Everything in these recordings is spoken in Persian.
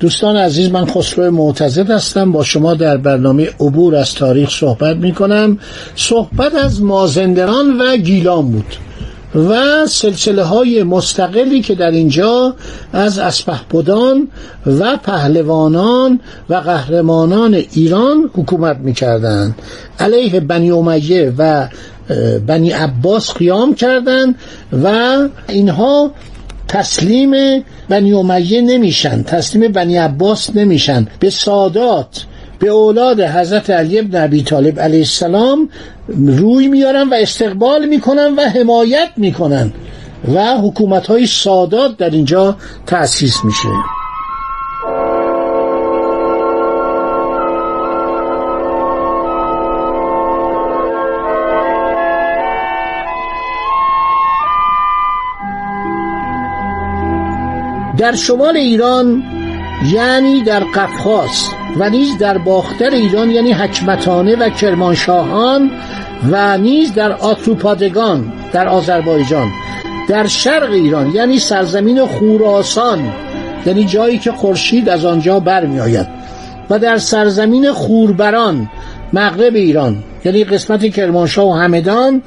دوستان عزیز من خسرو معتزد هستم. با شما در برنامه عبور از تاریخ صحبت می کنم صحبت از مازندران و گیلان بود و سلسله های مستقلی که در اینجا از اسپهبدان و پهلوانان و قهرمانان ایران حکومت می‌کردند. علیه بنی امیه و بنی عباس قیام کردند و اینها تسلیم بنی امیه نمیشن تسلیم بنی عباس نمیشن. به سادات به اولاد حضرت علی ابن ابی طالب علیه السلام روی میارن و استقبال می‌کنن و حمایت می‌کنن و حکومت های سادات در اینجا تأسیس میشه. در شمال ایران یعنی در قفقاز و نیز در باختر ایران یعنی حکمتانه و کرمانشاهان و نیز در آتروپادگان در آذربایجان. در شرق ایران یعنی سرزمین خوراسان یعنی جایی که خورشید از آنجا برمی و در سرزمین خوربران مغرب ایران یعنی قسمت کرمانشاه و همدان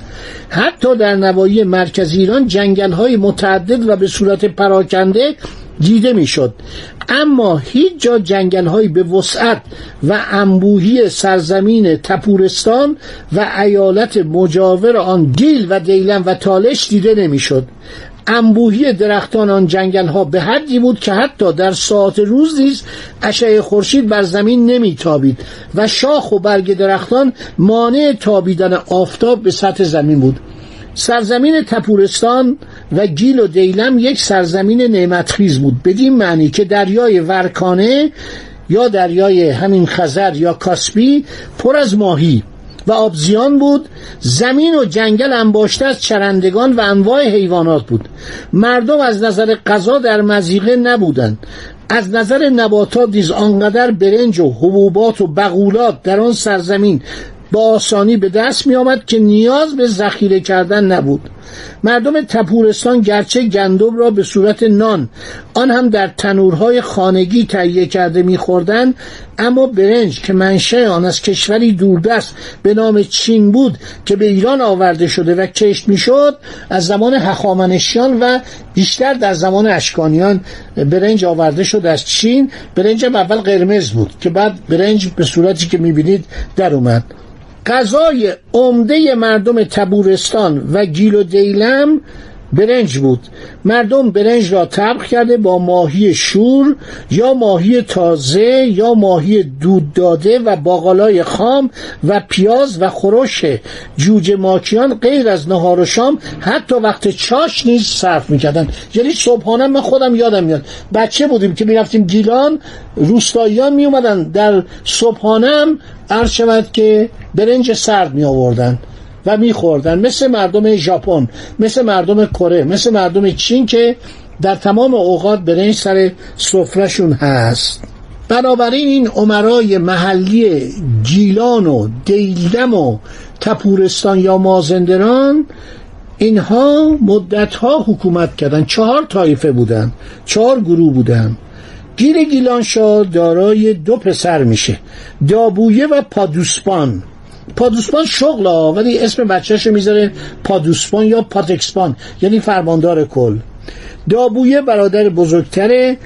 حتی در نواحی مرکز ایران جنگل های متعدد و به صورت پراکنده دیده می‌شد. اما هیچ جا جنگل های به وسعت و انبوهی سرزمین تپورستان و ایالت مجاور آن گیل و دیلم و تالش دیده نمی‌شد. انبوهی درختان آن جنگل ها به حدی بود که حتی در ساعت روز نیز اشعه خورشید بر زمین نمیتابید و شاخ و برگ درختان مانع تابیدن آفتاب به سطح زمین بود. سرزمین تپورستان و گیل و دیلم یک سرزمین نعمتخیز بود. بدین معنی که دریای ورکانه یا دریای همین خزر یا کاسپی پر از ماهی و آبزیان بود. زمین و جنگل انباشته از چرندگان و انواع حیوانات بود. مردم از نظر غذا در مزیقه نبودند. از نظر نباتات نیز آنقدر برنج و حبوبات و بغولات در آن سرزمین با آسانی به دست می آمد که نیاز به ذخیره کردن نبود. مردم تپورستان گرچه گندم را به صورت نان آن هم در تنورهای خانگی تهیه کرده میخوردند اما برنج که منشأ آن از کشوری دوردست به نام چین بود که به ایران آورده شده و کشت می‌شد از زمان هخامنشیان و بیشتر در زمان اشکانیان برنج آورده شد از چین. برنج اول قرمز بود که بعد برنج به صورتی که می‌بینید در اومد. غذای عمده مردم تبورستان و گیل و دیلم برنج بود. مردم برنج را طبخ کرده با ماهی شور یا ماهی تازه یا ماهی دود داده و باقالای خام و پیاز و خورش جوجه ماکیان غیر از نهار و شام حتی وقت چاش نیز صرف می‌کردن یعنی صبحانه من خودم یادم میاد. بچه بودیم که می‌رفتیم گیلان روستاییان میومدن در صبحانه هم عرض که برنج سرد می آوردن و میخوردن. مثل مردم ژاپن مثل مردم کره مثل مردم چین که در تمام اوقات برنج سر سفرشون هست. بنابراین این عمرای محلی گیلان و دیلدم و تپورستان یا مازندران اینها مدتها حکومت کردن. چهار طایفه بودن چهار گروه بودن. گیر گیلانشاه دارای دو پسر میشه دابویه و پادوسپان. پادوسپان شغل ولی اسم بچهش می‌ذاره پادوسپان یا پاتکسپان یعنی فرماندار کل. دابویه برادر بزرگتره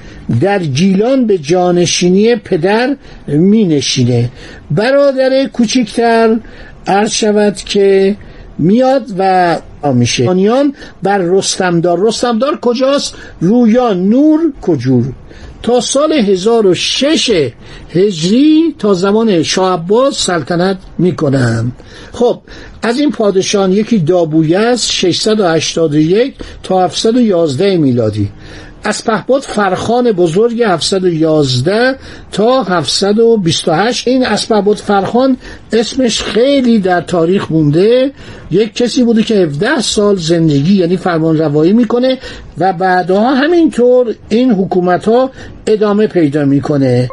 در گیلان به جانشینی پدر می نشینه برادر کوچکتر عرض شود که میاد و میشه. بر رستمدار. رستمدار کجاست؟ رویا نور کجور. تا سال 1006 هجری تا زمان شاه عباس سلطنت می‌کنند خب از این پادشاهان یکی دابویه است 681 تا 711 میلادی. از پهباد فرخان بزرگ 711 تا 728 این اسپهبد فرخان اسمش خیلی در تاریخ مونده. یک کسی بوده که 17 سال زندگی یعنی فرمان روایی می‌کنه و بعدها همینطور این حکومت ها ادامه پیدا می‌کنه.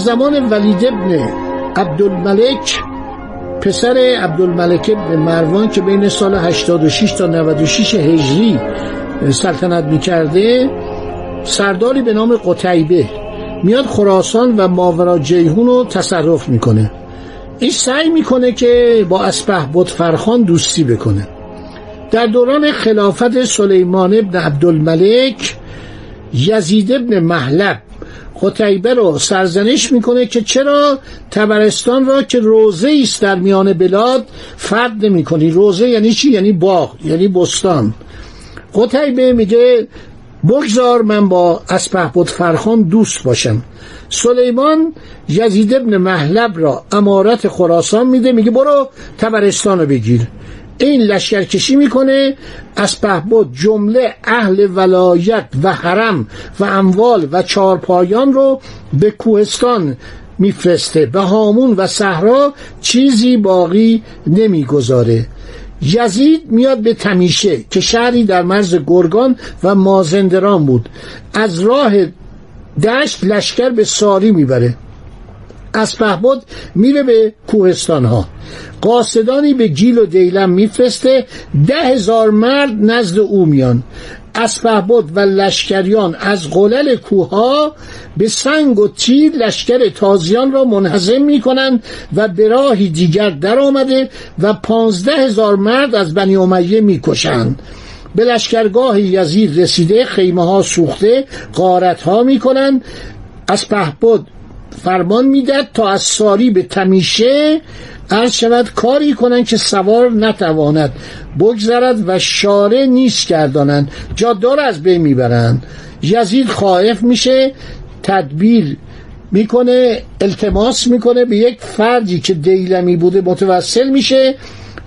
زمان ولید ابن عبدالملک پسر عبدالملک مروان که بین سال 86 تا 96 هجری سلطنت می‌کرده سرداری به نام قتیبه میاد خراسان و ماورا جیهون رو تصرف می‌کنه. این سعی می‌کنه که با اسپه فرخان دوستی بکنه. در دوران خلافت سلیمان ابن عبدالملک یزید ابن محلب قتیبه رو سرزنش می‌کنه که چرا تبرستان را که روزه است در میان بلاد فرد نمی روزه یعنی چی؟ یعنی باغ یعنی بستان. قتیبه میگه بگذار من با اسپهبد فرخان دوست باشم. سلیمان یزید ابن محلب را امارت خراسان میده میگه برو تبرستان رو بگیر. این لشکرکشی می‌کنه. از پهبد جمله اهل ولایت و حرم و اموال و چارپایان رو به کوهستان میفرسته. به هامون و صحرا چیزی باقی نمی‌گذاره. یزید میاد به تمیشه که شهری در مرز گرگان و مازندران بود. از راه دشت لشکر به ساری می‌بره. از پهبد میره به کوهستان ها قاصدانی به گیل و دیلم میفرسته ده هزار مرد نزد او میان. اسپهبد و لشکریان از قلل کوها به سنگ و تیر لشکر تازیان را منحزم می کنند و به راهی دیگر در آمده و پانزده هزار مرد از بنی امیه می کشند به لشکرگاه یزید رسیده خیمه ها سوخته قارت ها می کنند از پهبد فرمان می‌داد تا از ساری به تمیشه عرض شود کاری کنند که سوار نتواند بگذرد و شاره نیست گردانند. جادار از بین می‌برند. یزید خائف میشه تدبیر می‌کنه التماس می‌کنه به یک فردی که دیلمی بوده متوسل میشه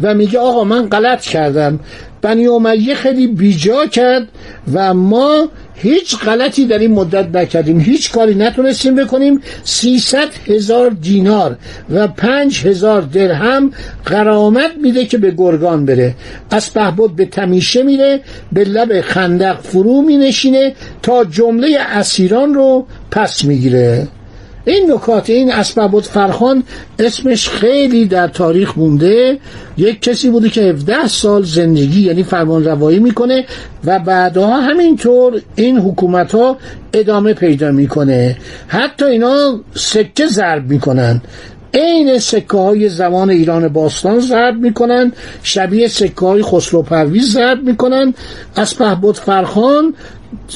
و میگه آقا من غلط کردم. بنی امیه خیلی بیجا کرد و ما هیچ غلطی در این مدت نکردیم. هیچ کاری نتونستیم بکنیم. سیصد هزار دینار و پنج هزار درهم قرامت میده که به گرگان بره. از پهبد به تمیشه میره به لب خندق فرو مینشینه تا جمله اسیران رو پس می‌گیره. این نکات این اسباب فرخان اسمش خیلی در تاریخ مونده. یک کسی بوده که 17 سال زندگی یعنی فرمان روایی می‌کنه و بعدها همینطور این حکومت ها ادامه پیدا می‌کنه. حتی اینا سکه ضرب می‌کنن. عین سکه های زمان ایران باستان ضرب می‌کنن شبیه سکه های خسرو پرویز ضرب می‌کنن. از پهبد فرخان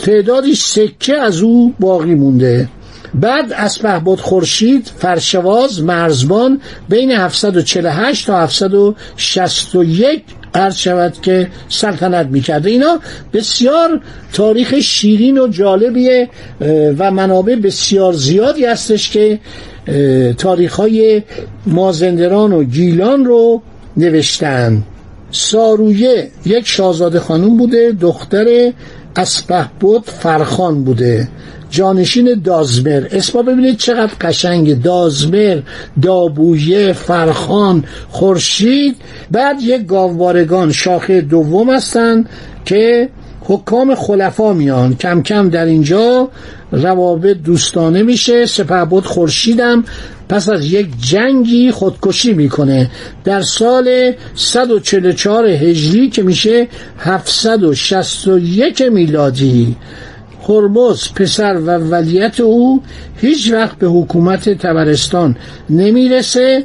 تعدادی سکه از او باقی مونده. بعد اسپهبد خورشید فرشواز مرزبان بین 748 تا 761 عرض شود که سلطنت می‌کرده. اینا بسیار تاریخ شیرین و جالبیه و منابع بسیار زیادی هستش که تاریخ های مازندران و گیلان رو نوشتن. سارویه یک شاهزاده خانوم بوده دختر اسپهبد فرخان بوده. جانشین دازمر. اسما ببینید چقدر قشنگه. دازمر دابویه فرخان خورشید. بعد یک گاوبارگان شاخه دوم هستند که حکام خلفا میان. کم کم در اینجا روابط دوستانه میشه. سپهبد خورشیدم پس از یک جنگی خودکشی می‌کنه. در سال 144 هجری که میشه 761 میلادی هرمز پسر و ولیت او هیچ وقت به حکومت تبرستان نمی‌رسه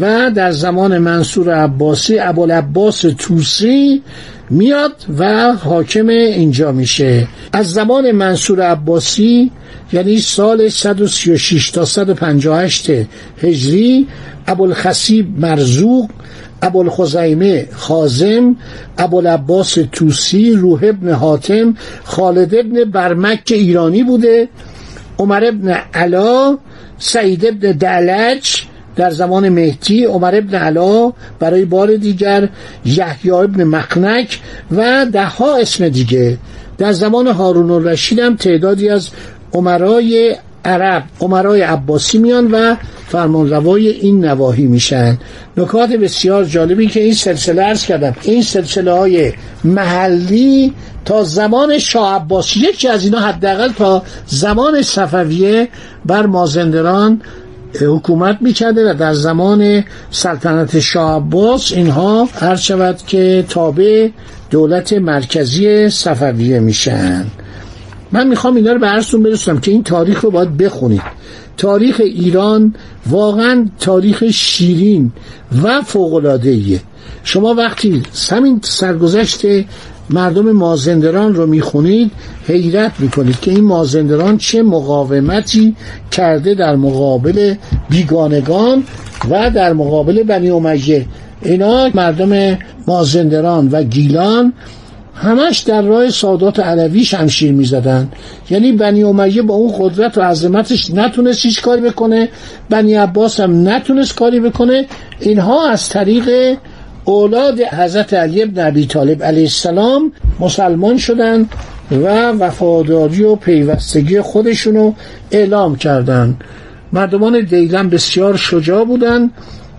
و در زمان منصور عباسی ابوالعباس توسی میاد و حاکم اینجا میشه. از زمان منصور عباسی یعنی سال 136 تا 158 هجری ابوالخصیب مرزوق ابوالخزیمه خازم ابوالعباس توسی روح ابن حاتم خالد ابن برمک ایرانی بوده عمر ابن علا سعید ابن دلج در زمان مهدی عمر ابن علا برای بار دیگر یحیی ابن مخنک و دهها اسم دیگه. در زمان هارون الرشید هم تعدادی از عمرای عرب عمرای عباسی میان و فرمانروای این نواحی میشن. نکات بسیار جالبی که این سلسله ارز کردم. این سلسله های محلی تا زمان شاه عباس یکی از اینا حداقل تا زمان صفویه بر مازندران حکومت می‌کرده و در زمان سلطنت شاه عباس اینها هر شود که تابع دولت مرکزی صفویه میشن. من می‌خوام اینا رو به عرضتون برسونم که این تاریخ رو باید بخونید. تاریخ ایران واقعا تاریخ شیرین و فوقلادهیه شما وقتی همین سرگذشت مردم مازندران رو می‌خونید حیرت می‌کنید که این مازندران چه مقاومتی کرده در مقابل بیگانگان و در مقابل بنی امیه. اینا مردم مازندران و گیلان همش در راه سادات علوی شمشیر می‌زدن. یعنی بنی امیه با اون قدرت و عظمتش نتونست هیچ کاری بکنه بنی عباس هم نتونست کاری بکنه. اینها از طریق اولاد حضرت علی بن ابی طالب علیه السلام مسلمان شدن و وفاداری و پیوستگی خودشونو اعلام کردند. مردمان دیلم بسیار شجاع بودند.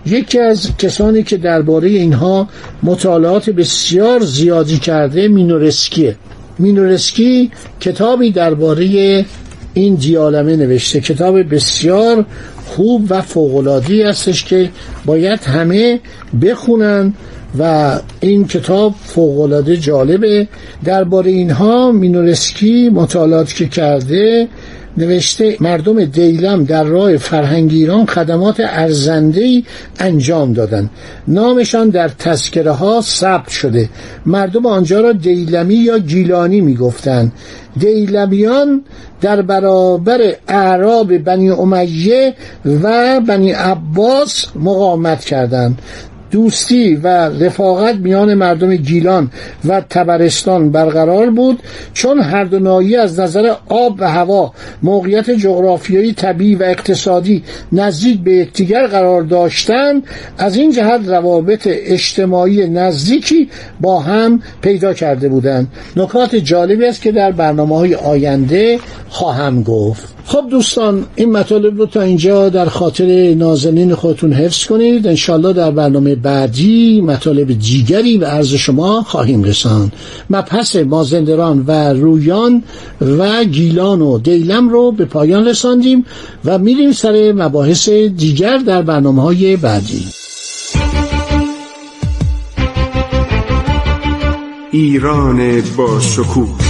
یکی از کسانی که درباره اینها مطالعات بسیار زیادی کرده مینورسکیه. مینورسکی کتابی درباره این دیالمه نوشته. کتاب بسیار خوب و فوقلادی هستش که باید همه بخونن و این کتاب فوقالعاده جالبه. درباره اینها مینورسکی مطالعات که کرده نوشته مردم دیلم در راه فرهنگ ایران خدمات ارزنده انجام دادند نامشان در تذکره ها ثبت شده. مردم آنجا را دیلمی یا گیلانی می‌گفتند. دیلمیان در برابر اعراب بنی امیه و بنی عباس مقاومت کردند. دوستی و رفاقت میان مردم گیلان و تبرستان برقرار بود چون هر دو ناحیه از نظر آب و هوا موقعیت جغرافیایی طبیعی و اقتصادی نزدیک به یکدیگر قرار داشتند از این جهت روابط اجتماعی نزدیکی با هم پیدا کرده بودند. نکات جالبی است که در برنامه های آینده خواهم گفت. خب دوستان این مطالب رو تا اینجا در خاطر نازنین خودتون حفظ کنید. انشالله در برنامه بعدی مطالب دیگری به عرض شما خواهیم رساند. مبحث مازندران و رویان و گیلان و دیلم رو به پایان رساندیم و میریم سر مباحث دیگر در برنامه های بعدی. ایران با شکوه